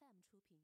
fm 出品。